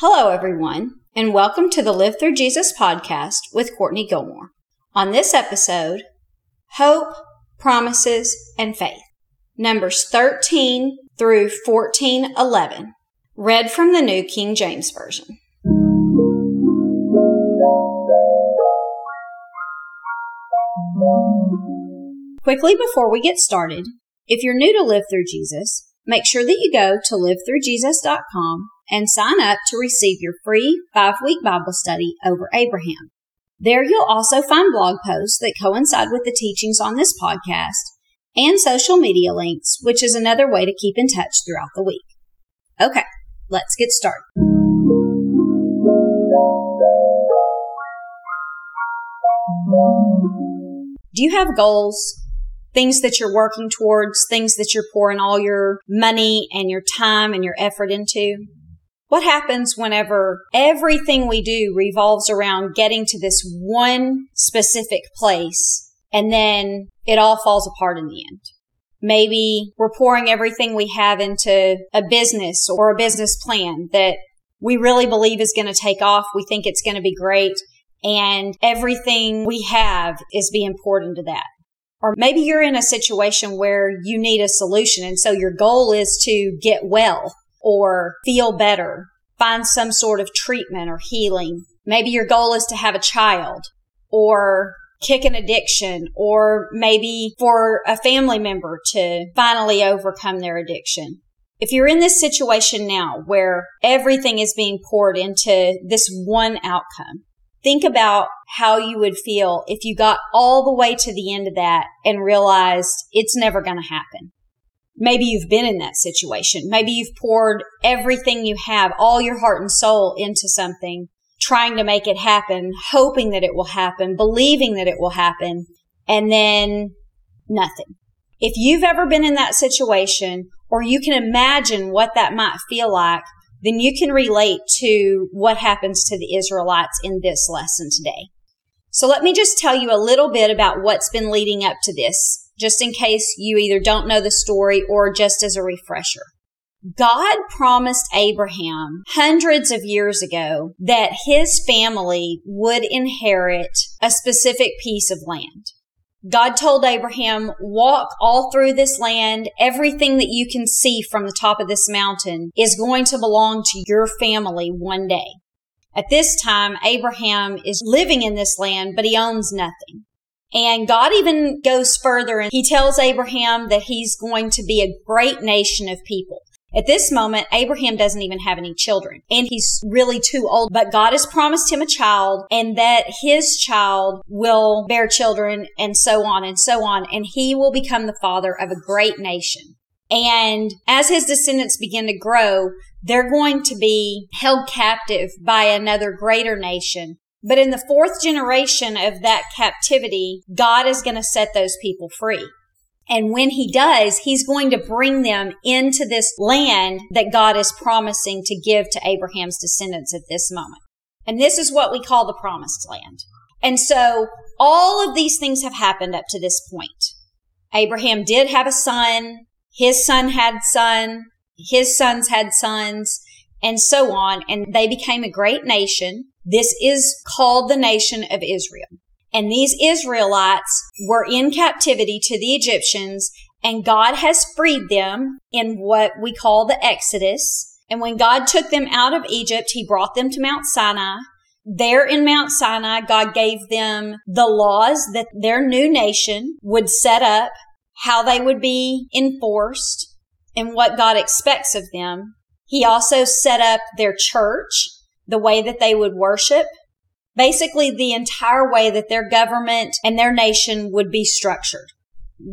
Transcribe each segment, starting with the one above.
Hello, everyone, and welcome to the Live Through Jesus podcast with Courtney Gilmore. On this episode, Hope, Promises, and Faith. Numbers 13 through 1411. Read from the New King James Version. Quickly before we get started, if you're new to Live Through Jesus, make sure that you go to livethroughjesus.com and sign up to receive your free five week Bible study over Abraham. There you'll also find blog posts that coincide with the teachings on this podcast and social media links, which is another way to keep in touch throughout the week. Okay, let's get started. Do you have goals? Things that you're working towards, things that you're pouring all your money and your time and your effort into? What happens whenever everything we do revolves around getting to this one specific place and then it all falls apart in the end? Maybe we're pouring everything we have into a business or a business plan that we really believe is going to take off. We think it's going to be great. And everything we have is being poured into that. Or maybe you're in a situation where you need a solution. And so your goal is to get well or feel better, find some sort of treatment or healing. Maybe your goal is to have a child or kick an addiction or maybe for a family member to finally overcome their addiction. If you're in this situation now where everything is being poured into this one outcome, think about how you would feel if you got all the way to the end of that and realized it's never going to happen. Maybe you've been in that situation. Maybe you've poured everything you have, all your heart and soul into something, trying to make it happen, hoping that it will happen, believing that it will happen, and then nothing. If you've ever been in that situation, or you can imagine what that might feel like, then you can relate to what happens to the Israelites in this lesson today. So let me just tell you a little bit about what's been leading up to this just in case you either don't know the story or just as a refresher. God promised Abraham hundreds of years ago that his family would inherit a specific piece of land. God told Abraham, walk all through this land. Everything that you can see from the top of this mountain is going to belong to your family one day. At this time, Abraham is living in this land, but he owns nothing. And God even goes further and he tells Abraham that he's going to be a great nation of people. At this moment, Abraham doesn't even have any children and he's really too old, but God has promised him a child and that his child will bear children and so on and so on. And he will become the father of a great nation. And as his descendants begin to grow, they're going to be held captive by another greater nation but in the fourth generation of that captivity, God is going to set those people free. And when he does, he's going to bring them into this land that God is promising to give to Abraham's descendants at this moment. And this is what we call the promised land. And so all of these things have happened up to this point. Abraham did have a son. His son had son. His sons had sons and so on. And they became a great nation. This is called the nation of Israel. And these Israelites were in captivity to the Egyptians and God has freed them in what we call the Exodus. And when God took them out of Egypt, he brought them to Mount Sinai. There in Mount Sinai, God gave them the laws that their new nation would set up, how they would be enforced, and what God expects of them. He also set up their church the way that they would worship, basically the entire way that their government and their nation would be structured.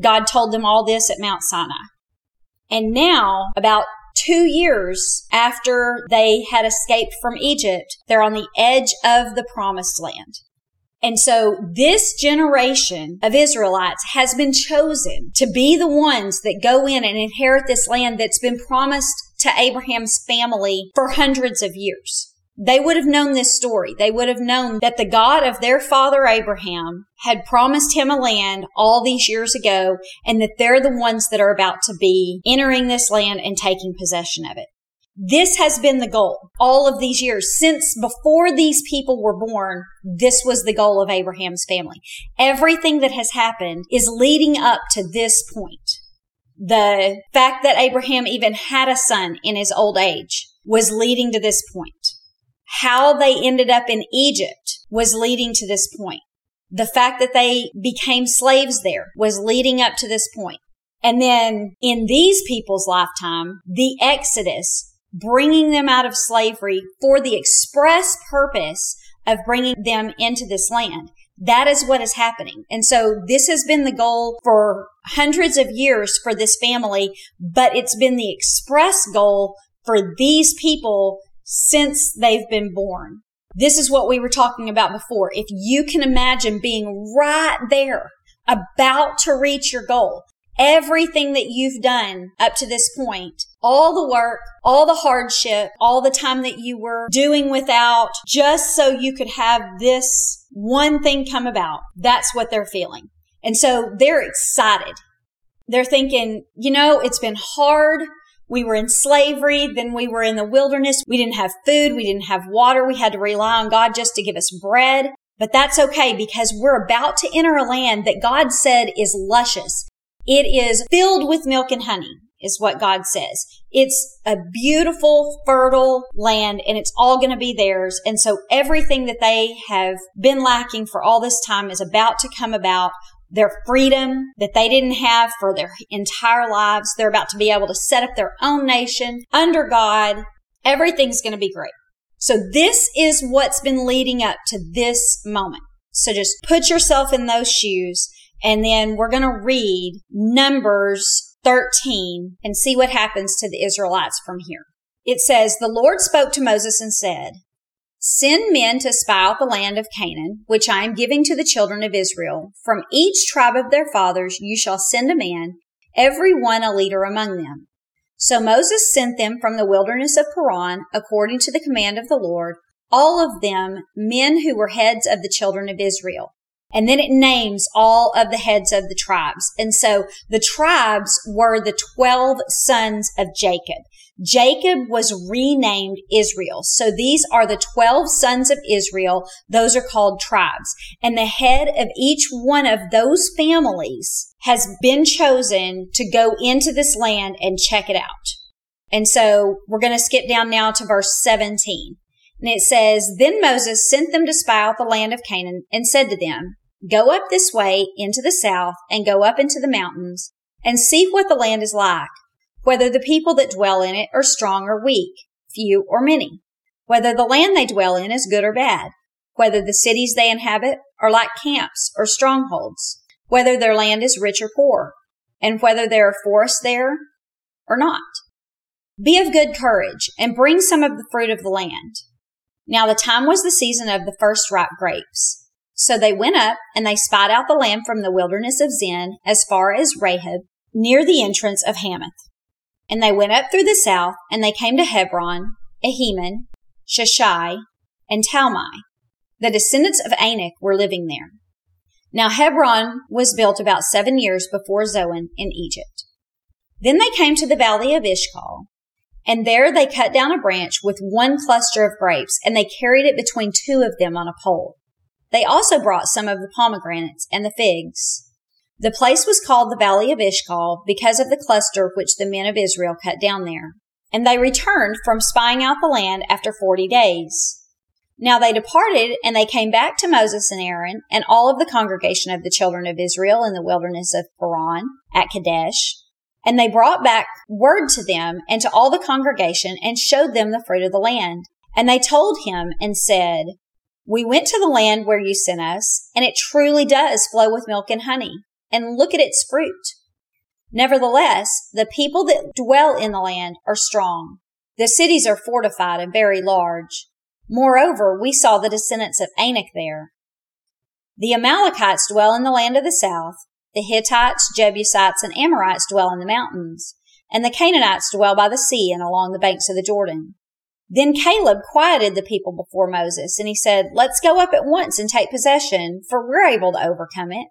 God told them all this at Mount Sinai. And now, about two years after they had escaped from Egypt, they're on the edge of the promised land. And so this generation of Israelites has been chosen to be the ones that go in and inherit this land that's been promised to Abraham's family for hundreds of years. They would have known this story. They would have known that the God of their father Abraham had promised him a land all these years ago and that they're the ones that are about to be entering this land and taking possession of it. This has been the goal all of these years. Since before these people were born, this was the goal of Abraham's family. Everything that has happened is leading up to this point. The fact that Abraham even had a son in his old age was leading to this point. How they ended up in Egypt was leading to this point. The fact that they became slaves there was leading up to this point. And then in these people's lifetime, the Exodus bringing them out of slavery for the express purpose of bringing them into this land. That is what is happening. And so this has been the goal for hundreds of years for this family, but it's been the express goal for these people since they've been born. This is what we were talking about before. If you can imagine being right there, about to reach your goal, everything that you've done up to this point, all the work, all the hardship, all the time that you were doing without just so you could have this one thing come about. That's what they're feeling. And so they're excited. They're thinking, you know, it's been hard. We were in slavery. Then we were in the wilderness. We didn't have food. We didn't have water. We had to rely on God just to give us bread. But that's okay because we're about to enter a land that God said is luscious. It is filled with milk and honey is what God says. It's a beautiful, fertile land and it's all going to be theirs. And so everything that they have been lacking for all this time is about to come about. Their freedom that they didn't have for their entire lives. They're about to be able to set up their own nation under God. Everything's going to be great. So this is what's been leading up to this moment. So just put yourself in those shoes and then we're going to read Numbers 13 and see what happens to the Israelites from here. It says, The Lord spoke to Moses and said, Send men to spy out the land of Canaan, which I am giving to the children of Israel. From each tribe of their fathers you shall send a man, every one a leader among them. So Moses sent them from the wilderness of Paran, according to the command of the Lord, all of them men who were heads of the children of Israel. And then it names all of the heads of the tribes. And so the tribes were the 12 sons of Jacob. Jacob was renamed Israel. So these are the 12 sons of Israel. Those are called tribes. And the head of each one of those families has been chosen to go into this land and check it out. And so we're going to skip down now to verse 17. And it says, Then Moses sent them to spy out the land of Canaan and said to them, Go up this way into the south and go up into the mountains and see what the land is like, whether the people that dwell in it are strong or weak, few or many, whether the land they dwell in is good or bad, whether the cities they inhabit are like camps or strongholds, whether their land is rich or poor, and whether there are forests there or not. Be of good courage and bring some of the fruit of the land. Now the time was the season of the first ripe grapes. So they went up and they spied out the land from the wilderness of Zin as far as Rehob near the entrance of Hamath. And they went up through the south and they came to Hebron, Ahiman, Sheshai, and Talmai. The descendants of Anak were living there. Now Hebron was built about seven years before Zoan in Egypt. Then they came to the valley of Eshcol, and there they cut down a branch with one cluster of grapes, and they carried it between two of them on a pole. They also brought some of the pomegranates and the figs. The place was called the Valley of Eshcol because of the cluster which the men of Israel cut down there. And they returned from spying out the land after forty days. Now they departed and they came back to Moses and Aaron and all of the congregation of the children of Israel in the wilderness of Paran at Kadesh and they brought back word to them and to all the congregation and showed them the fruit of the land. And they told him and said, We went to the land where you sent us, and it truly does flow with milk and honey. And look at its fruit. Nevertheless, the people that dwell in the land are strong. The cities are fortified and very large. Moreover, we saw the descendants of Anak there. The Amalekites dwell in the land of the south, the Hittites, Jebusites, and Amorites dwell in the mountains, and the Canaanites dwell by the sea and along the banks of the Jordan. Then Caleb quieted the people before Moses, and he said, Let's go up at once and take possession, for we're able to overcome it.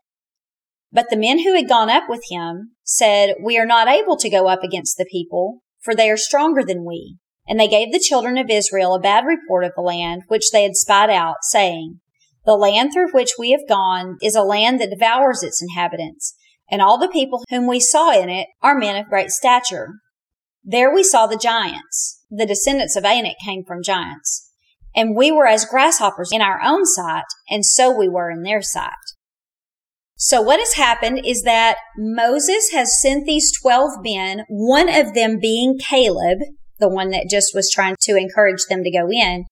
But the men who had gone up with him said, We are not able to go up against the people, for they are stronger than we. And they gave the children of Israel a bad report of the land which they had spied out, saying, The land through which we have gone is a land that devours its inhabitants, and all the people whom we saw in it are men of great stature. There we saw the giants. The descendants of Anak came from giants. And we were as grasshoppers in our own sight, and so we were in their sight. So what has happened is that Moses has sent these 12 men, one of them being Caleb, the one that just was trying to encourage them to go in.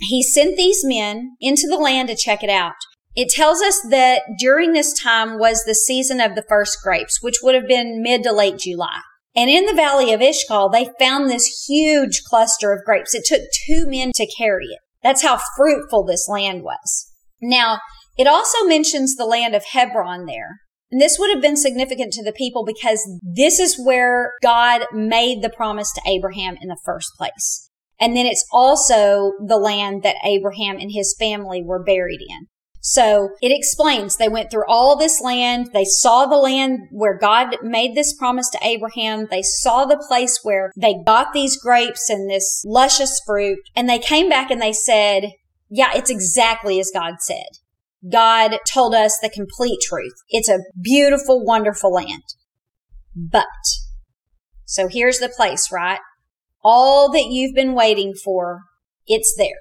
He sent these men into the land to check it out. It tells us that during this time was the season of the first grapes, which would have been mid to late July. And in the valley of Eshcol, they found this huge cluster of grapes. It took two men to carry it. That's how fruitful this land was. Now, it also mentions the land of Hebron there. And this would have been significant to the people because this is where God made the promise to Abraham in the first place. And then it's also the land that Abraham and his family were buried in. So it explains they went through all this land. They saw the land where God made this promise to Abraham. They saw the place where they got these grapes and this luscious fruit. And they came back and they said, yeah, it's exactly as God said. God told us the complete truth. It's a beautiful, wonderful land. But, so here's the place, right? All that you've been waiting for, it's there.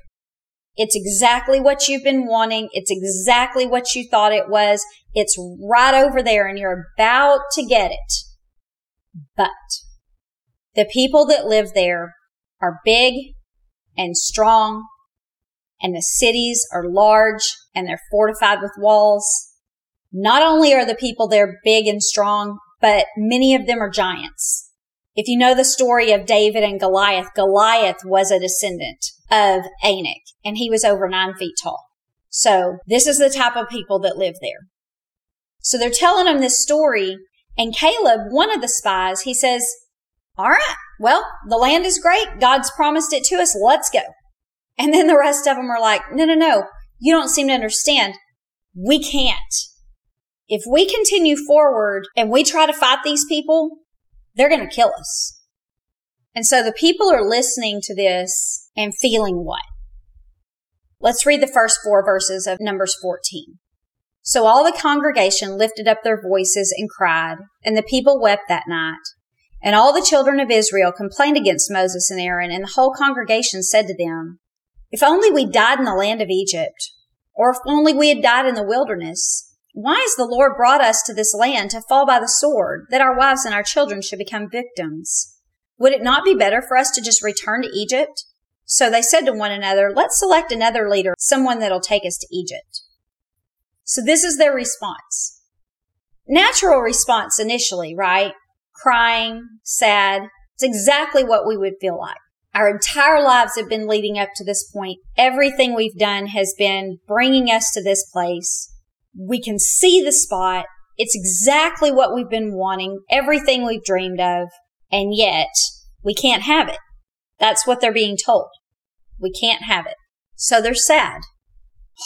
It's exactly what you've been wanting. It's exactly what you thought it was. It's right over there and you're about to get it. But the people that live there are big and strong and the cities are large and they're fortified with walls. Not only are the people there big and strong, but many of them are giants. If you know the story of David and Goliath, Goliath was a descendant of Anak and he was over nine feet tall. So this is the type of people that live there. So they're telling him this story and Caleb, one of the spies, he says, all right, well, the land is great. God's promised it to us. Let's go. And then the rest of them are like, no, no, no. You don't seem to understand. We can't. If we continue forward and we try to fight these people, they're going to kill us. And so the people are listening to this and feeling what? Let's read the first four verses of Numbers 14. So all the congregation lifted up their voices and cried, and the people wept that night. And all the children of Israel complained against Moses and Aaron, and the whole congregation said to them, if only we died in the land of Egypt, or if only we had died in the wilderness. Why has the Lord brought us to this land to fall by the sword, that our wives and our children should become victims? Would it not be better for us to just return to Egypt? So they said to one another, let's select another leader, someone that'll take us to Egypt. So this is their response. Natural response initially, right? Crying, sad. It's exactly what we would feel like. Our entire lives have been leading up to this point. Everything we've done has been bringing us to this place. We can see the spot. It's exactly what we've been wanting, everything we've dreamed of, and yet we can't have it. That's what they're being told. We can't have it. So they're sad,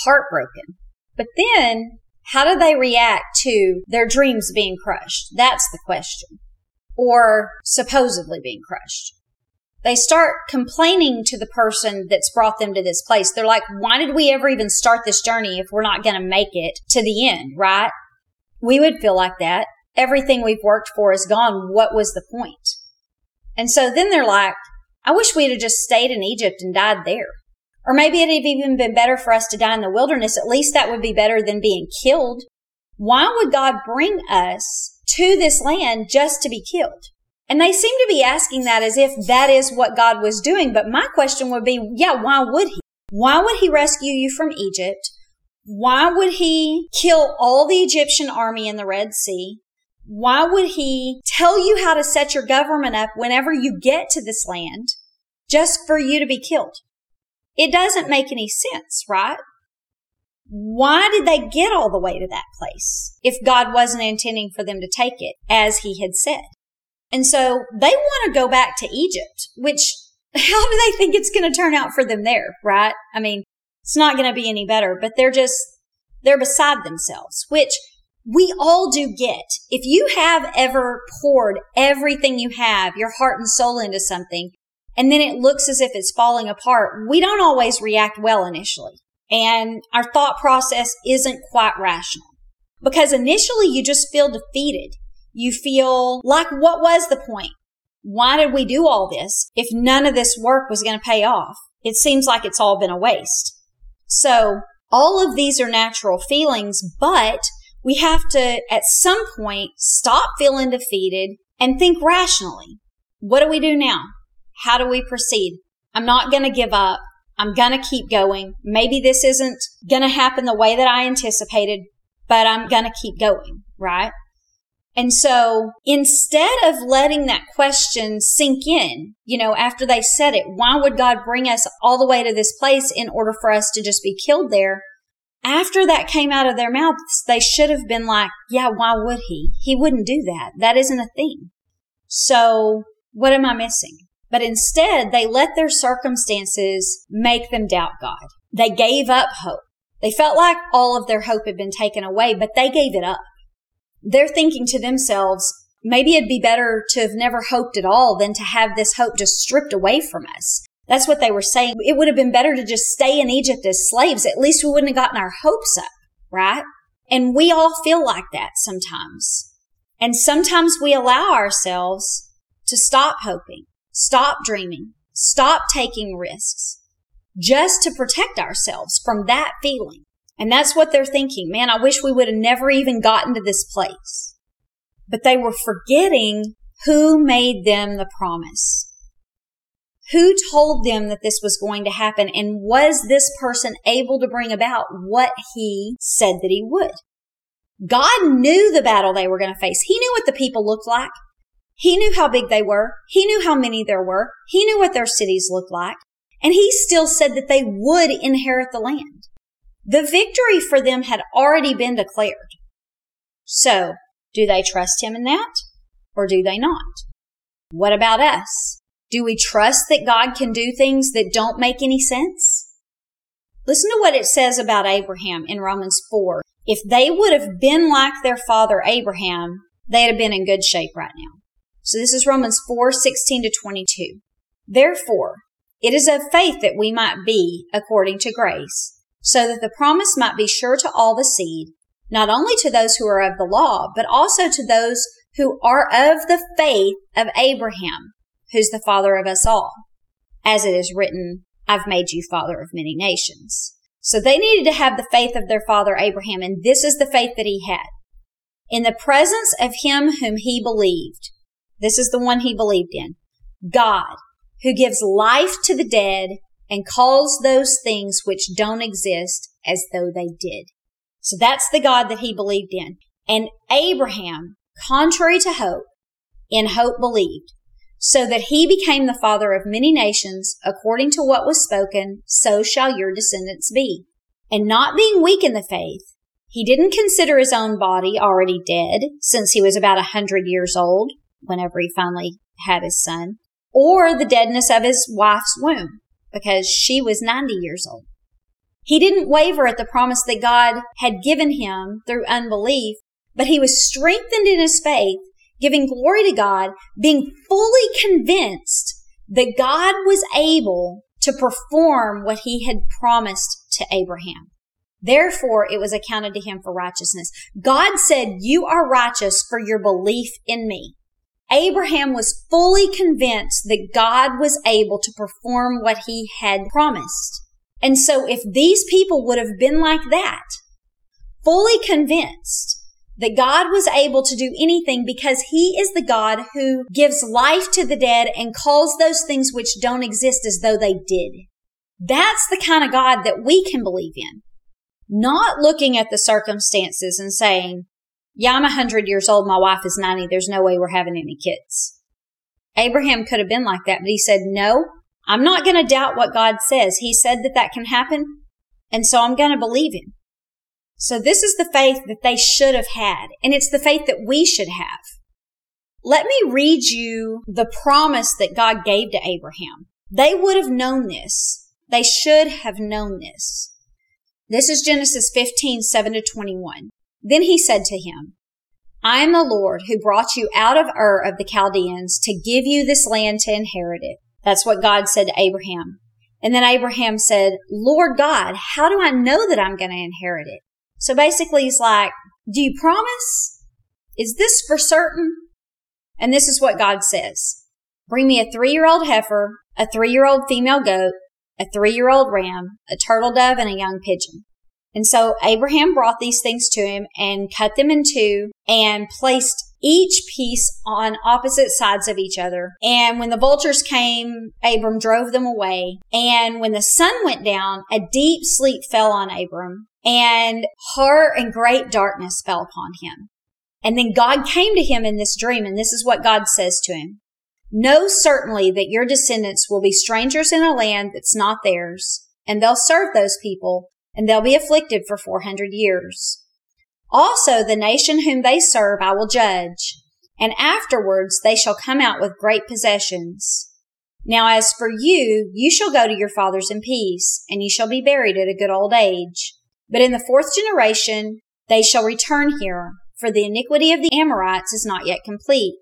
heartbroken. But then how do they react to their dreams being crushed? That's the question. Or supposedly being crushed they start complaining to the person that's brought them to this place. They're like, why did we ever even start this journey if we're not going to make it to the end, right? We would feel like that. Everything we've worked for is gone. What was the point? And so then they're like, I wish we'd have just stayed in Egypt and died there. Or maybe it'd have even been better for us to die in the wilderness. At least that would be better than being killed. Why would God bring us to this land just to be killed? And they seem to be asking that as if that is what God was doing. But my question would be, yeah, why would he? Why would he rescue you from Egypt? Why would he kill all the Egyptian army in the Red Sea? Why would he tell you how to set your government up whenever you get to this land just for you to be killed? It doesn't make any sense, right? Why did they get all the way to that place if God wasn't intending for them to take it as he had said? And so they want to go back to Egypt, which how do they think it's going to turn out for them there? Right. I mean, it's not going to be any better, but they're just, they're beside themselves, which we all do get. If you have ever poured everything you have, your heart and soul into something, and then it looks as if it's falling apart, we don't always react well initially. And our thought process isn't quite rational because initially you just feel defeated. You feel like, what was the point? Why did we do all this if none of this work was going to pay off? It seems like it's all been a waste. So all of these are natural feelings, but we have to at some point stop feeling defeated and think rationally. What do we do now? How do we proceed? I'm not going to give up. I'm going to keep going. Maybe this isn't going to happen the way that I anticipated, but I'm going to keep going, right? And so instead of letting that question sink in, you know, after they said it, why would God bring us all the way to this place in order for us to just be killed there? After that came out of their mouths, they should have been like, yeah, why would he? He wouldn't do that. That isn't a thing. So what am I missing? But instead, they let their circumstances make them doubt God. They gave up hope. They felt like all of their hope had been taken away, but they gave it up they're thinking to themselves, maybe it'd be better to have never hoped at all than to have this hope just stripped away from us. That's what they were saying. It would have been better to just stay in Egypt as slaves. At least we wouldn't have gotten our hopes up, right? And we all feel like that sometimes. And sometimes we allow ourselves to stop hoping, stop dreaming, stop taking risks just to protect ourselves from that feeling. And that's what they're thinking. Man, I wish we would have never even gotten to this place. But they were forgetting who made them the promise. Who told them that this was going to happen? And was this person able to bring about what he said that he would? God knew the battle they were going to face. He knew what the people looked like. He knew how big they were. He knew how many there were. He knew what their cities looked like. And he still said that they would inherit the land. The victory for them had already been declared. So, do they trust him in that? Or do they not? What about us? Do we trust that God can do things that don't make any sense? Listen to what it says about Abraham in Romans 4. If they would have been like their father Abraham, they'd have been in good shape right now. So this is Romans 4, 16 to 22. Therefore, it is of faith that we might be according to grace so that the promise might be sure to all the seed, not only to those who are of the law, but also to those who are of the faith of Abraham, who's the father of us all. As it is written, I've made you father of many nations. So they needed to have the faith of their father Abraham, and this is the faith that he had. In the presence of him whom he believed, this is the one he believed in, God, who gives life to the dead and calls those things which don't exist as though they did. So that's the God that he believed in. And Abraham, contrary to hope, in hope believed, so that he became the father of many nations, according to what was spoken, so shall your descendants be. And not being weak in the faith, he didn't consider his own body already dead, since he was about a hundred years old, whenever he finally had his son, or the deadness of his wife's womb because she was 90 years old. He didn't waver at the promise that God had given him through unbelief, but he was strengthened in his faith, giving glory to God, being fully convinced that God was able to perform what he had promised to Abraham. Therefore, it was accounted to him for righteousness. God said, you are righteous for your belief in me. Abraham was fully convinced that God was able to perform what he had promised. And so if these people would have been like that, fully convinced that God was able to do anything because he is the God who gives life to the dead and calls those things which don't exist as though they did. That's the kind of God that we can believe in. Not looking at the circumstances and saying, yeah, I'm a hundred years old. My wife is 90. There's no way we're having any kids. Abraham could have been like that, but he said, no, I'm not going to doubt what God says. He said that that can happen. And so I'm going to believe him. So this is the faith that they should have had. And it's the faith that we should have. Let me read you the promise that God gave to Abraham. They would have known this. They should have known this. This is Genesis 15, 7 to 21. Then he said to him, I am the Lord who brought you out of Ur of the Chaldeans to give you this land to inherit it. That's what God said to Abraham. And then Abraham said, Lord God, how do I know that I'm going to inherit it? So basically he's like, do you promise? Is this for certain? And this is what God says. Bring me a three year old heifer, a three year old female goat, a three year old ram, a turtle dove, and a young pigeon. And so Abraham brought these things to him and cut them in two and placed each piece on opposite sides of each other. And when the vultures came, Abram drove them away. And when the sun went down, a deep sleep fell on Abram and horror and great darkness fell upon him. And then God came to him in this dream. And this is what God says to him. Know certainly that your descendants will be strangers in a land that's not theirs, and they'll serve those people, and they'll be afflicted for 400 years. Also, the nation whom they serve I will judge, and afterwards they shall come out with great possessions. Now as for you, you shall go to your fathers in peace, and you shall be buried at a good old age. But in the fourth generation they shall return here, for the iniquity of the Amorites is not yet complete.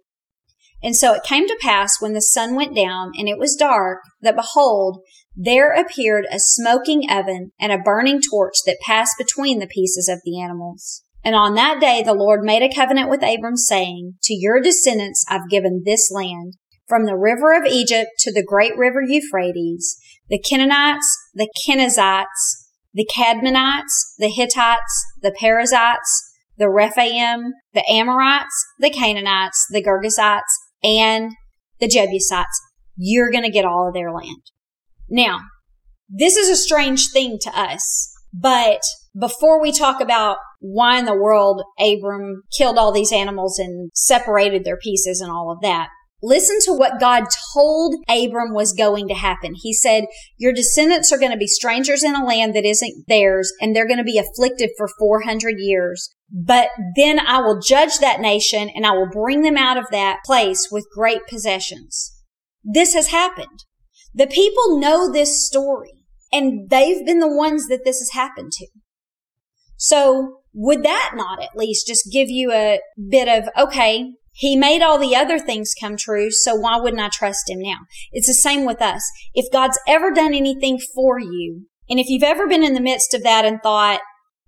And so it came to pass when the sun went down and it was dark, that behold, there appeared a smoking oven and a burning torch that passed between the pieces of the animals. And on that day the Lord made a covenant with Abram, saying, To your descendants I've given this land, from the river of Egypt to the great river Euphrates, the Canaanites, the Kenizzites, the Kadmonites, the Hittites, the Perizzites, the Rephaim, the Amorites, the Canaanites, the Girgashites, and the Jebusites. You're going to get all of their land. Now, this is a strange thing to us, but before we talk about why in the world Abram killed all these animals and separated their pieces and all of that, listen to what God told Abram was going to happen. He said, your descendants are going to be strangers in a land that isn't theirs and they're going to be afflicted for 400 years. But then I will judge that nation and I will bring them out of that place with great possessions. This has happened. The people know this story and they've been the ones that this has happened to. So would that not at least just give you a bit of, okay, he made all the other things come true, so why wouldn't I trust him now? It's the same with us. If God's ever done anything for you, and if you've ever been in the midst of that and thought,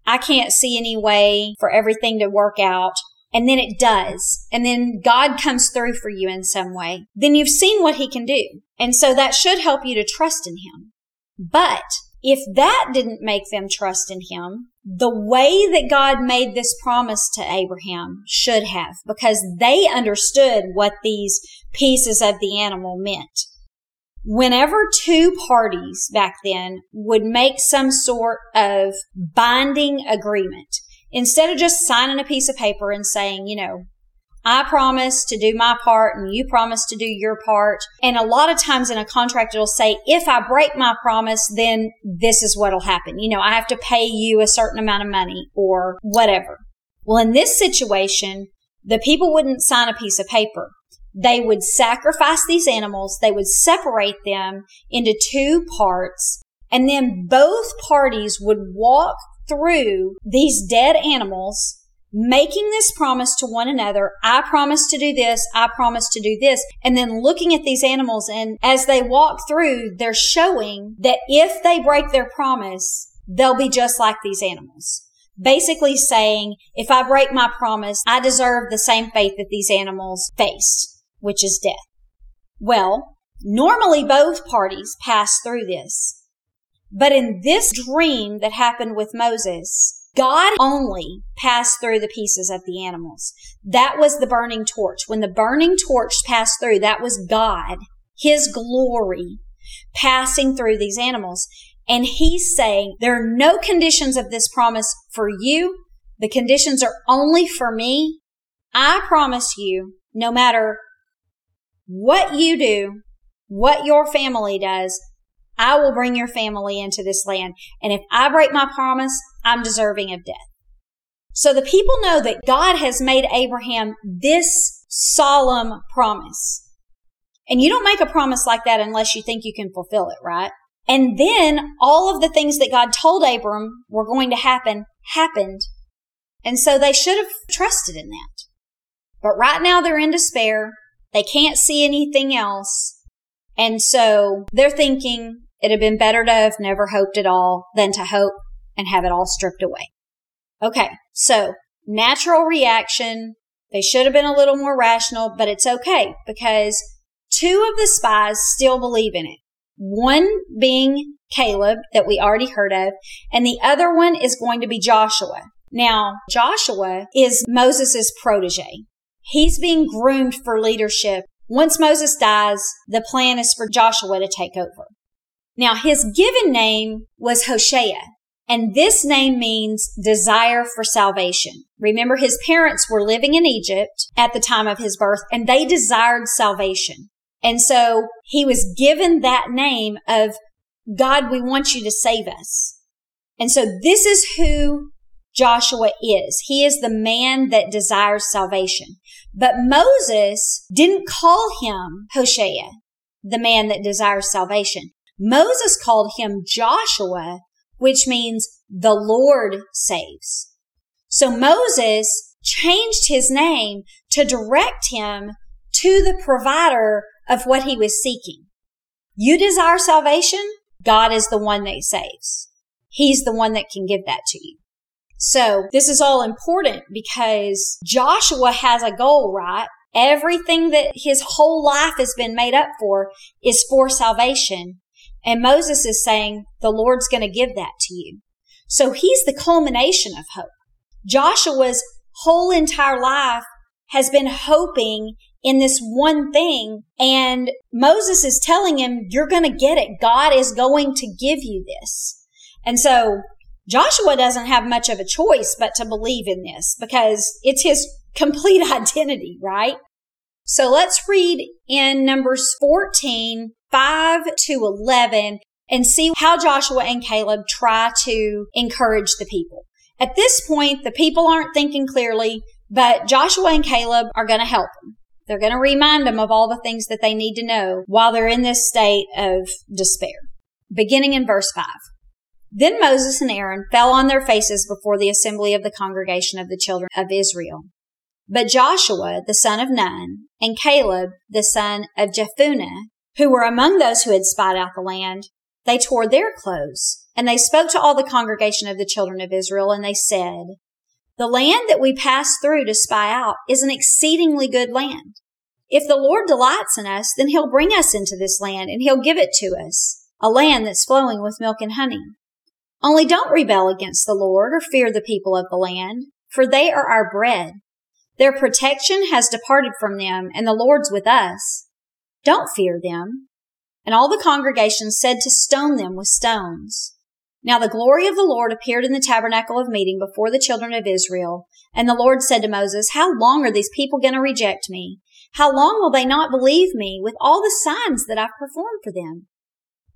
I can't see any way for everything to work out, and then it does, and then God comes through for you in some way, then you've seen what he can do. And so that should help you to trust in him. But if that didn't make them trust in him, the way that God made this promise to Abraham should have, because they understood what these pieces of the animal meant. Whenever two parties back then would make some sort of binding agreement, instead of just signing a piece of paper and saying, you know, I promise to do my part and you promise to do your part. And a lot of times in a contract, it'll say, if I break my promise, then this is what'll happen. You know, I have to pay you a certain amount of money or whatever. Well, in this situation, the people wouldn't sign a piece of paper. They would sacrifice these animals. They would separate them into two parts. And then both parties would walk through these dead animals making this promise to one another. I promise to do this. I promise to do this. And then looking at these animals and as they walk through, they're showing that if they break their promise, they'll be just like these animals. Basically saying, if I break my promise, I deserve the same fate that these animals face, which is death. Well, normally both parties pass through this. But in this dream that happened with Moses, God only passed through the pieces of the animals. That was the burning torch. When the burning torch passed through, that was God, His glory passing through these animals. And He's saying, there are no conditions of this promise for you. The conditions are only for me. I promise you, no matter what you do, what your family does, I will bring your family into this land. And if I break my promise, I'm deserving of death. So the people know that God has made Abraham this solemn promise. And you don't make a promise like that unless you think you can fulfill it, right? And then all of the things that God told Abram were going to happen happened. And so they should have trusted in that. But right now they're in despair. They can't see anything else. And so they're thinking it'd have been better to have never hoped at all than to hope and have it all stripped away. Okay. So natural reaction. They should have been a little more rational, but it's okay because two of the spies still believe in it. One being Caleb that we already heard of, and the other one is going to be Joshua. Now, Joshua is Moses' protege. He's being groomed for leadership. Once Moses dies, the plan is for Joshua to take over. Now, his given name was Hoshea, and this name means desire for salvation. Remember, his parents were living in Egypt at the time of his birth, and they desired salvation. And so he was given that name of God, we want you to save us. And so this is who Joshua is. He is the man that desires salvation. But Moses didn't call him Hoshea, the man that desires salvation. Moses called him Joshua, which means the Lord saves. So Moses changed his name to direct him to the provider of what he was seeking. You desire salvation? God is the one that saves. He's the one that can give that to you. So this is all important because Joshua has a goal, right? Everything that his whole life has been made up for is for salvation. And Moses is saying the Lord's going to give that to you. So he's the culmination of hope. Joshua's whole entire life has been hoping in this one thing. And Moses is telling him, you're going to get it. God is going to give you this. And so Joshua doesn't have much of a choice but to believe in this because it's his complete identity, right? So let's read in Numbers 14, 5 to 11 and see how Joshua and Caleb try to encourage the people. At this point, the people aren't thinking clearly, but Joshua and Caleb are going to help them. They're going to remind them of all the things that they need to know while they're in this state of despair. Beginning in verse 5. Then Moses and Aaron fell on their faces before the assembly of the congregation of the children of Israel. But Joshua, the son of Nun, and Caleb, the son of Jephunneh, who were among those who had spied out the land, they tore their clothes, and they spoke to all the congregation of the children of Israel, and they said, The land that we passed through to spy out is an exceedingly good land. If the Lord delights in us, then he'll bring us into this land, and he'll give it to us, a land that's flowing with milk and honey. Only don't rebel against the Lord or fear the people of the land, for they are our bread. Their protection has departed from them, and the Lord's with us. Don't fear them. And all the congregation said to stone them with stones. Now the glory of the Lord appeared in the tabernacle of meeting before the children of Israel. And the Lord said to Moses, How long are these people going to reject me? How long will they not believe me with all the signs that I've performed for them?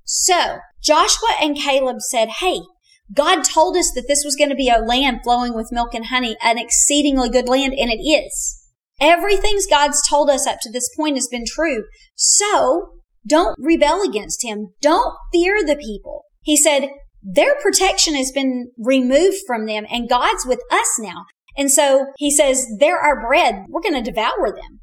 So Joshua and Caleb said, Hey, God told us that this was going to be a land flowing with milk and honey, an exceedingly good land, and it is. Everything God's told us up to this point has been true. So don't rebel against him. Don't fear the people. He said, their protection has been removed from them and God's with us now. And so he says, they're our bread. We're going to devour them.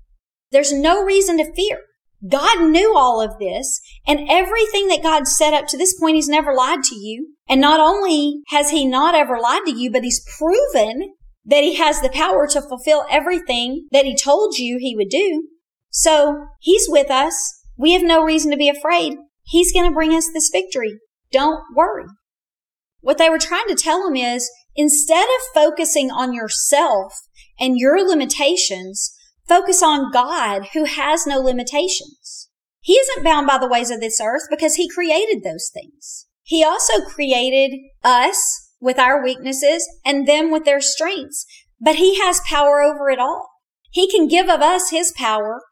There's no reason to fear. God knew all of this and everything that God set up to this point, he's never lied to you. And not only has he not ever lied to you, but he's proven that he has the power to fulfill everything that he told you he would do. So he's with us. We have no reason to be afraid. He's going to bring us this victory. Don't worry. What they were trying to tell him is instead of focusing on yourself and your limitations, Focus on God who has no limitations. He isn't bound by the ways of this earth because he created those things. He also created us with our weaknesses and them with their strengths, but he has power over it all. He can give of us his power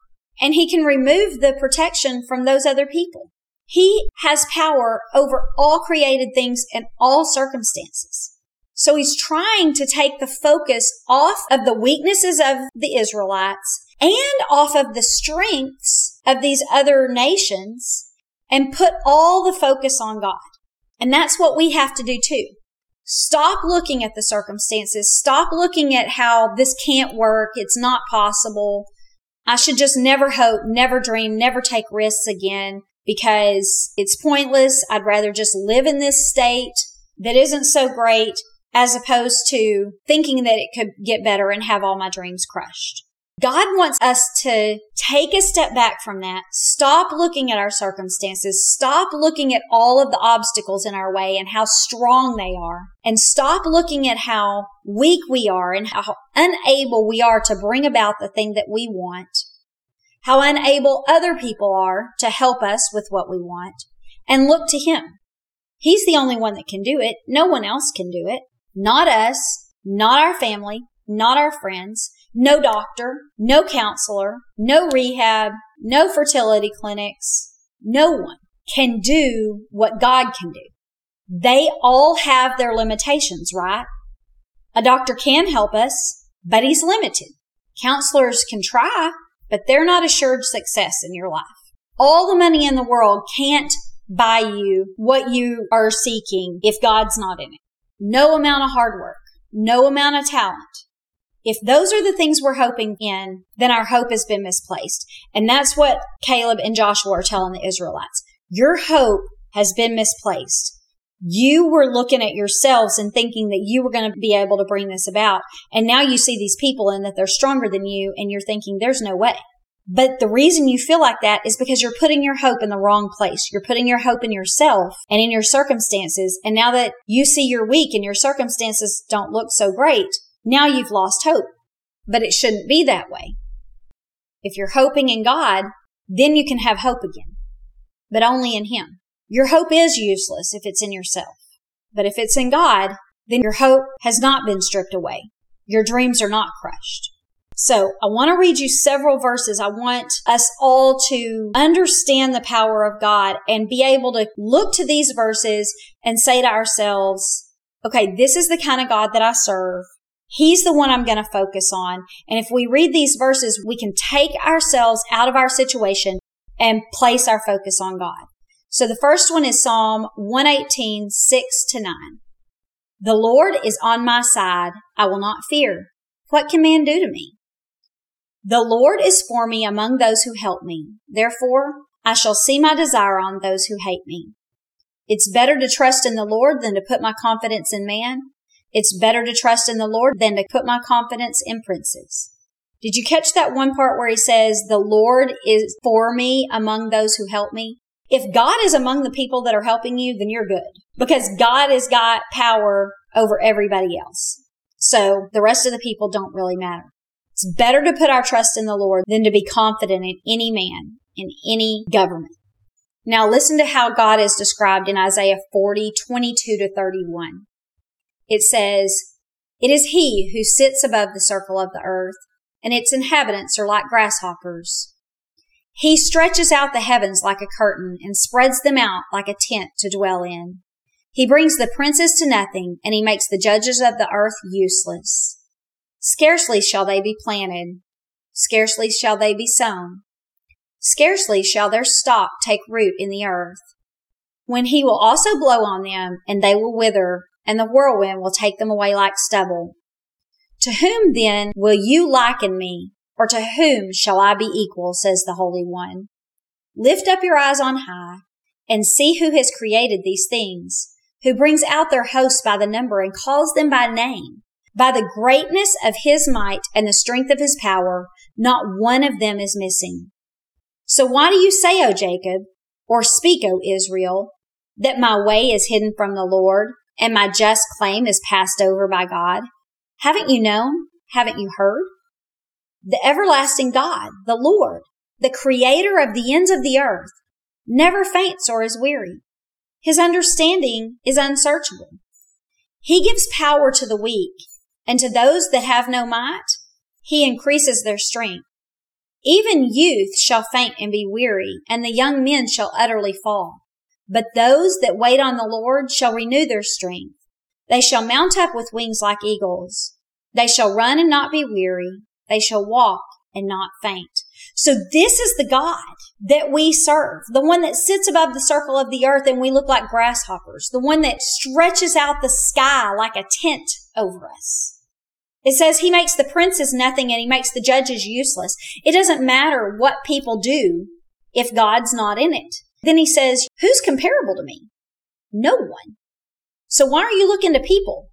and he can remove the protection from those other people. He has power over all created things and all circumstances. So he's trying to take the focus off of the weaknesses of the Israelites and off of the strengths of these other nations and put all the focus on God. And that's what we have to do too. Stop looking at the circumstances. Stop looking at how this can't work. It's not possible. I should just never hope, never dream, never take risks again. because it's pointless. I'd rather just live in this state that isn't so great as opposed to thinking that it could get better and have all my dreams crushed. God wants us to take a step back from that, stop looking at our circumstances, stop looking at all of the obstacles in our way and how strong they are, and stop looking at how weak we are and how unable we are to bring about the thing that we want, how unable other people are to help us with what we want, and look to Him. He's the only one that can do it. No one else can do it. Not us, not our family, not our friends, no doctor, no counselor, no rehab, no fertility clinics. No one can do what God can do. They all have their limitations, right? A doctor can help us, but he's limited. Counselors can try, but they're not assured success in your life. All the money in the world can't buy you what you are seeking if God's not in it. No amount of hard work, no amount of talent, if those are the things we're hoping in, then our hope has been misplaced. And that's what Caleb and Joshua are telling the Israelites. Your hope has been misplaced. You were looking at yourselves and thinking that you were going to be able to bring this about. And now you see these people and that they're stronger than you and you're thinking there's no way. But the reason you feel like that is because you're putting your hope in the wrong place. You're putting your hope in yourself and in your circumstances. And now that you see you're weak and your circumstances don't look so great, now you've lost hope. But it shouldn't be that way. If you're hoping in God, then you can have hope again, but only in Him. Your hope is useless if it's in yourself. But if it's in God, then your hope has not been stripped away. Your dreams are not crushed. So I want to read you several verses. I want us all to understand the power of God and be able to look to these verses and say to ourselves, okay, this is the kind of God that I serve. He's the one I'm going to focus on. And if we read these verses, we can take ourselves out of our situation and place our focus on God. So the first one is Psalm 118, 6 to 9. The Lord is on my side. I will not fear. What can man do to me? The Lord is for me among those who help me. Therefore, I shall see my desire on those who hate me. It's better to trust in the Lord than to put my confidence in man. It's better to trust in the Lord than to put my confidence in princes. Did you catch that one part where he says, the Lord is for me among those who help me? If God is among the people that are helping you, then you're good because God has got power over everybody else. So the rest of the people don't really matter. It's better to put our trust in the Lord than to be confident in any man, in any government. Now listen to how God is described in Isaiah 40, 22 to 31 it says, It is he who sits above the circle of the earth, and its inhabitants are like grasshoppers. He stretches out the heavens like a curtain and spreads them out like a tent to dwell in. He brings the princes to nothing, and he makes the judges of the earth useless. Scarcely shall they be planted, scarcely shall they be sown, scarcely shall their stock take root in the earth. When he will also blow on them, and they will wither, and the whirlwind will take them away like stubble. To whom then will you liken me, or to whom shall I be equal, says the Holy One? Lift up your eyes on high, and see who has created these things, who brings out their hosts by the number and calls them by name. By the greatness of his might and the strength of his power, not one of them is missing. So why do you say, O Jacob, or speak, O Israel, that my way is hidden from the Lord, and my just claim is passed over by God? Haven't you known? Haven't you heard? The everlasting God, the Lord, the creator of the ends of the earth, never faints or is weary. His understanding is unsearchable. He gives power to the weak, and to those that have no might, he increases their strength. Even youth shall faint and be weary, and the young men shall utterly fall. But those that wait on the Lord shall renew their strength. They shall mount up with wings like eagles. They shall run and not be weary. They shall walk and not faint. So this is the God that we serve, the one that sits above the circle of the earth and we look like grasshoppers, the one that stretches out the sky like a tent over us. It says he makes the princes nothing and he makes the judges useless. It doesn't matter what people do if God's not in it. Then he says, who's comparable to me? No one. So why are you looking to people?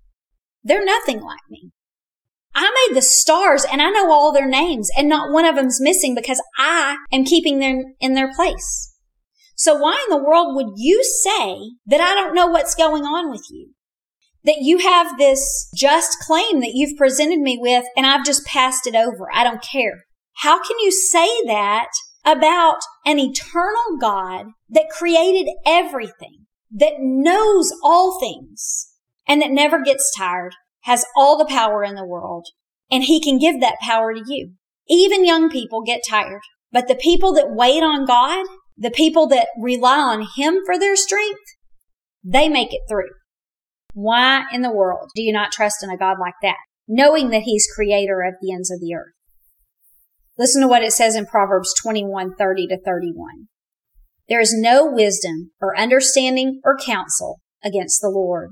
They're nothing like me. I made the stars and I know all their names and not one of them's missing because I am keeping them in their place. So why in the world would you say that I don't know what's going on with you? That you have this just claim that you've presented me with and I've just passed it over. I don't care. How can you say that about an eternal God that created everything, that knows all things, and that never gets tired, has all the power in the world, and he can give that power to you. Even young people get tired, but the people that wait on God, the people that rely on him for their strength, they make it through. Why in the world do you not trust in a God like that, knowing that he's creator of the ends of the earth? Listen to what it says in Proverbs 21, 30 to 31. There is no wisdom or understanding or counsel against the Lord.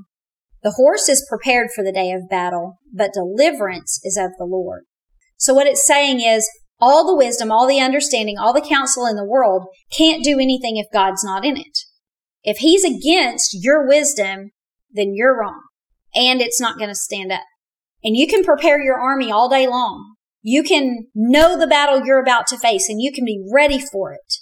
The horse is prepared for the day of battle, but deliverance is of the Lord. So what it's saying is all the wisdom, all the understanding, all the counsel in the world can't do anything if God's not in it. If he's against your wisdom, then you're wrong and it's not going to stand up. And you can prepare your army all day long. You can know the battle you're about to face and you can be ready for it.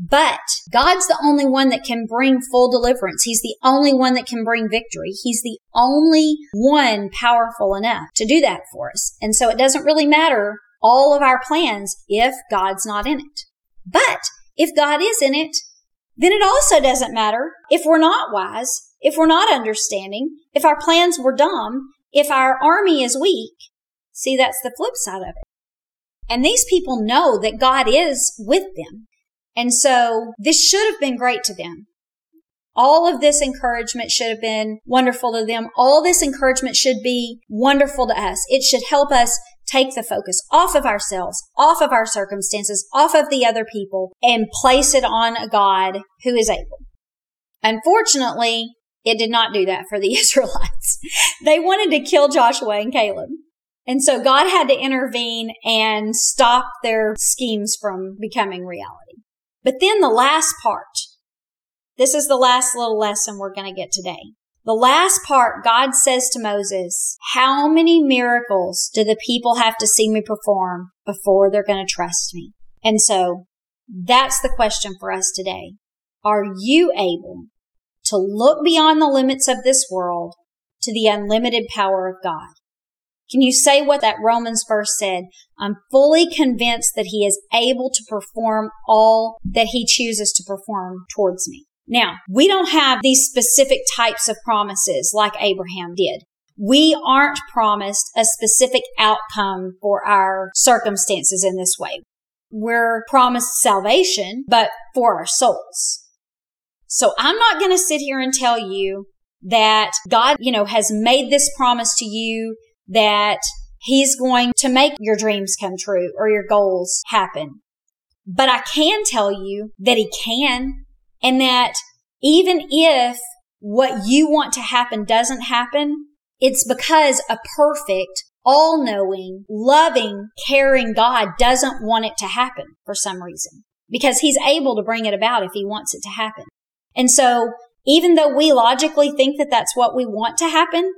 But God's the only one that can bring full deliverance. He's the only one that can bring victory. He's the only one powerful enough to do that for us. And so it doesn't really matter all of our plans if God's not in it. But if God is in it, then it also doesn't matter if we're not wise, if we're not understanding, if our plans were dumb, if our army is weak. See, that's the flip side of it. And these people know that God is with them. And so this should have been great to them. All of this encouragement should have been wonderful to them. All this encouragement should be wonderful to us. It should help us take the focus off of ourselves, off of our circumstances, off of the other people, and place it on a God who is able. Unfortunately, it did not do that for the Israelites. they wanted to kill Joshua and Caleb. And so God had to intervene and stop their schemes from becoming reality. But then the last part, this is the last little lesson we're going to get today. The last part, God says to Moses, how many miracles do the people have to see me perform before they're going to trust me? And so that's the question for us today. Are you able to look beyond the limits of this world to the unlimited power of God? Can you say what that Romans verse said? I'm fully convinced that he is able to perform all that he chooses to perform towards me. Now, we don't have these specific types of promises like Abraham did. We aren't promised a specific outcome for our circumstances in this way. We're promised salvation, but for our souls. So I'm not going to sit here and tell you that God, you know, has made this promise to you that he's going to make your dreams come true or your goals happen. But I can tell you that he can and that even if what you want to happen doesn't happen, it's because a perfect, all knowing, loving, caring God doesn't want it to happen for some reason because he's able to bring it about if he wants it to happen. And so even though we logically think that that's what we want to happen,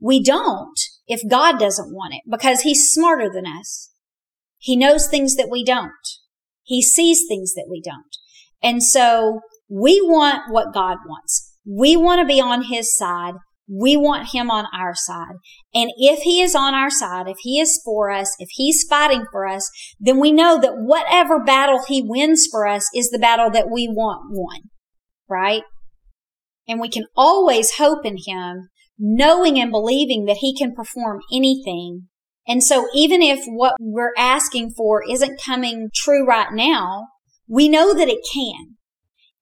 we don't if God doesn't want it because he's smarter than us. He knows things that we don't. He sees things that we don't. And so we want what God wants. We want to be on his side. We want him on our side. And if he is on our side, if he is for us, if he's fighting for us, then we know that whatever battle he wins for us is the battle that we want won. Right? And we can always hope in him knowing and believing that he can perform anything. And so even if what we're asking for isn't coming true right now, we know that it can.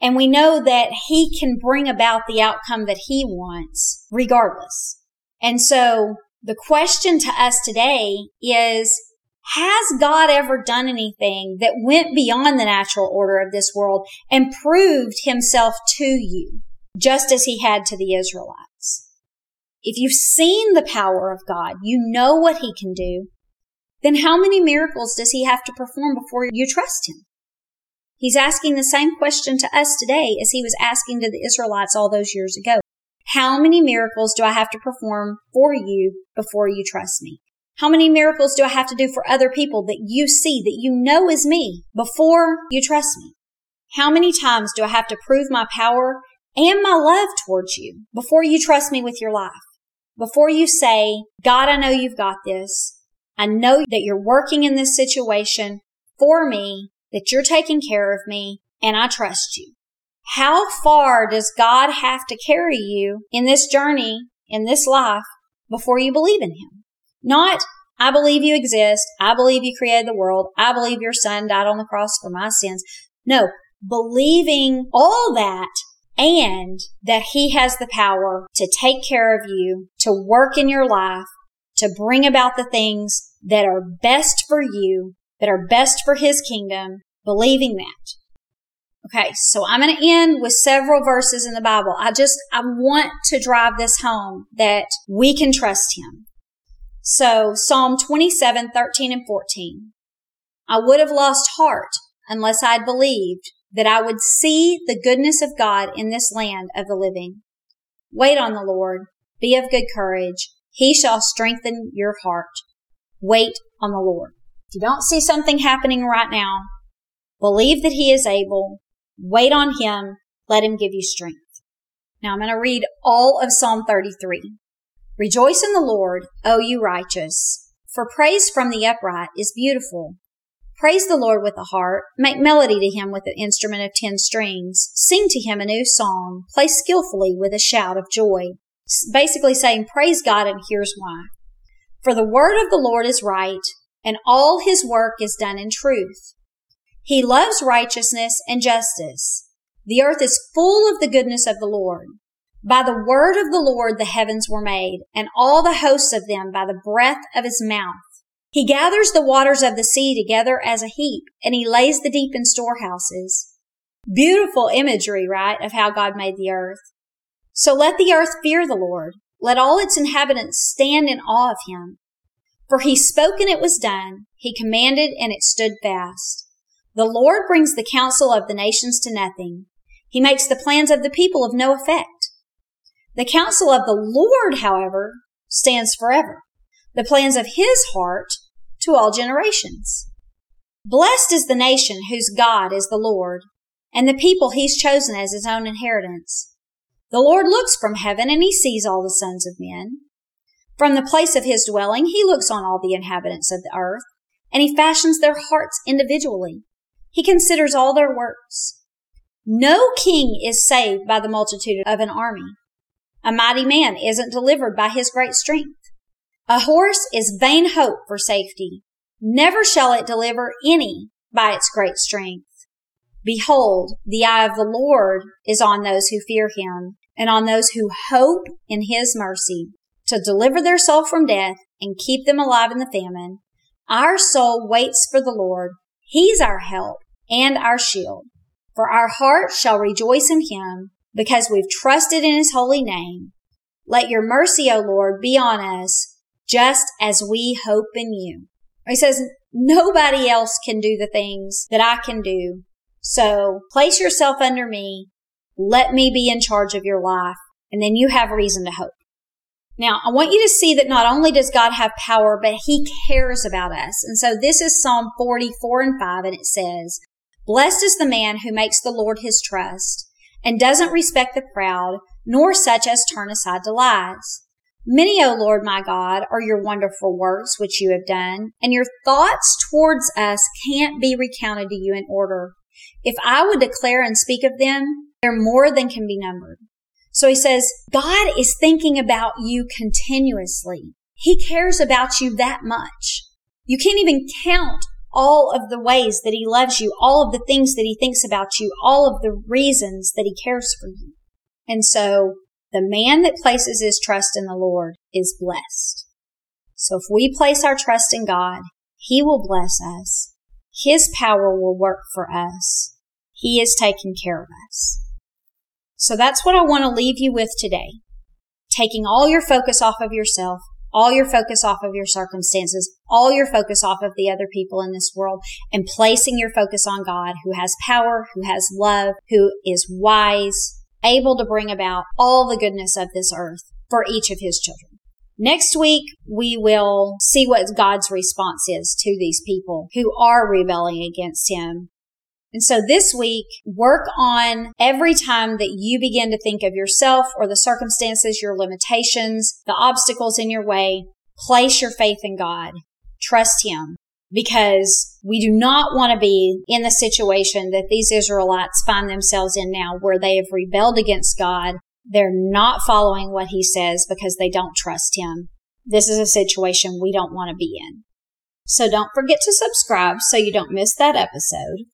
And we know that he can bring about the outcome that he wants regardless. And so the question to us today is, has God ever done anything that went beyond the natural order of this world and proved himself to you, just as he had to the Israelites? If you've seen the power of God, you know what he can do, then how many miracles does he have to perform before you trust him? He's asking the same question to us today as he was asking to the Israelites all those years ago. How many miracles do I have to perform for you before you trust me? How many miracles do I have to do for other people that you see, that you know is me before you trust me? How many times do I have to prove my power and my love towards you before you trust me with your life? Before you say, God, I know you've got this. I know that you're working in this situation for me, that you're taking care of me, and I trust you. How far does God have to carry you in this journey, in this life, before you believe in Him? Not, I believe you exist. I believe you created the world. I believe your son died on the cross for my sins. No, believing all that and that he has the power to take care of you, to work in your life, to bring about the things that are best for you, that are best for his kingdom, believing that. Okay, so I'm going to end with several verses in the Bible. I just, I want to drive this home that we can trust him. So Psalm 27, 13 and 14. I would have lost heart unless I'd believed that I would see the goodness of God in this land of the living. Wait on the Lord. Be of good courage. He shall strengthen your heart. Wait on the Lord. If you don't see something happening right now, believe that He is able. Wait on Him. Let Him give you strength. Now I'm going to read all of Psalm 33. Rejoice in the Lord, O you righteous, for praise from the upright is beautiful. Praise the Lord with a harp. Make melody to him with an instrument of ten strings. Sing to him a new song. Play skillfully with a shout of joy. Basically saying, praise God and here's why. For the word of the Lord is right and all his work is done in truth. He loves righteousness and justice. The earth is full of the goodness of the Lord. By the word of the Lord the heavens were made, and all the hosts of them by the breath of his mouth. He gathers the waters of the sea together as a heap, and he lays the deep in storehouses. Beautiful imagery, right, of how God made the earth. So let the earth fear the Lord. Let all its inhabitants stand in awe of him. For he spoke and it was done. He commanded and it stood fast. The Lord brings the counsel of the nations to nothing. He makes the plans of the people of no effect. The counsel of the Lord, however, stands forever. The plans of his heart to all generations. Blessed is the nation whose God is the Lord, and the people he's chosen as his own inheritance. The Lord looks from heaven and he sees all the sons of men. From the place of his dwelling, he looks on all the inhabitants of the earth, and he fashions their hearts individually. He considers all their works. No king is saved by the multitude of an army. A mighty man isn't delivered by his great strength. A horse is vain hope for safety. Never shall it deliver any by its great strength. Behold, the eye of the Lord is on those who fear him and on those who hope in his mercy to deliver their soul from death and keep them alive in the famine. Our soul waits for the Lord. He's our help and our shield. For our heart shall rejoice in him because we've trusted in his holy name. Let your mercy, O Lord, be on us, just as we hope in you. He says, nobody else can do the things that I can do. So place yourself under me. Let me be in charge of your life. And then you have reason to hope. Now, I want you to see that not only does God have power, but he cares about us. And so this is Psalm 44 and 5, and it says, Blessed is the man who makes the Lord his trust and doesn't respect the proud, nor such as turn aside to lies. Many, O Lord my God, are your wonderful works which you have done, and your thoughts towards us can't be recounted to you in order. If I would declare and speak of them, they're more than can be numbered. So he says, God is thinking about you continuously. He cares about you that much. You can't even count all of the ways that he loves you, all of the things that he thinks about you, all of the reasons that he cares for you. And so the man that places his trust in the Lord is blessed. So if we place our trust in God, he will bless us. His power will work for us. He is taking care of us. So that's what I want to leave you with today. Taking all your focus off of yourself all your focus off of your circumstances, all your focus off of the other people in this world and placing your focus on God who has power, who has love, who is wise, able to bring about all the goodness of this earth for each of his children. Next week, we will see what God's response is to these people who are rebelling against him. And so this week, work on every time that you begin to think of yourself or the circumstances, your limitations, the obstacles in your way, place your faith in God. Trust Him because we do not want to be in the situation that these Israelites find themselves in now where they have rebelled against God they're not following what he says because they don't trust him. This is a situation we don't want to be in. So don't forget to subscribe so you don't miss that episode.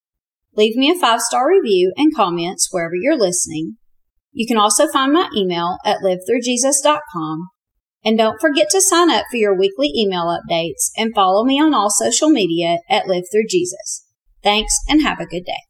Leave me a five star review and comments wherever you're listening. You can also find my email at livethroughjesus.com. And don't forget to sign up for your weekly email updates and follow me on all social media at Live Through Jesus. Thanks and have a good day.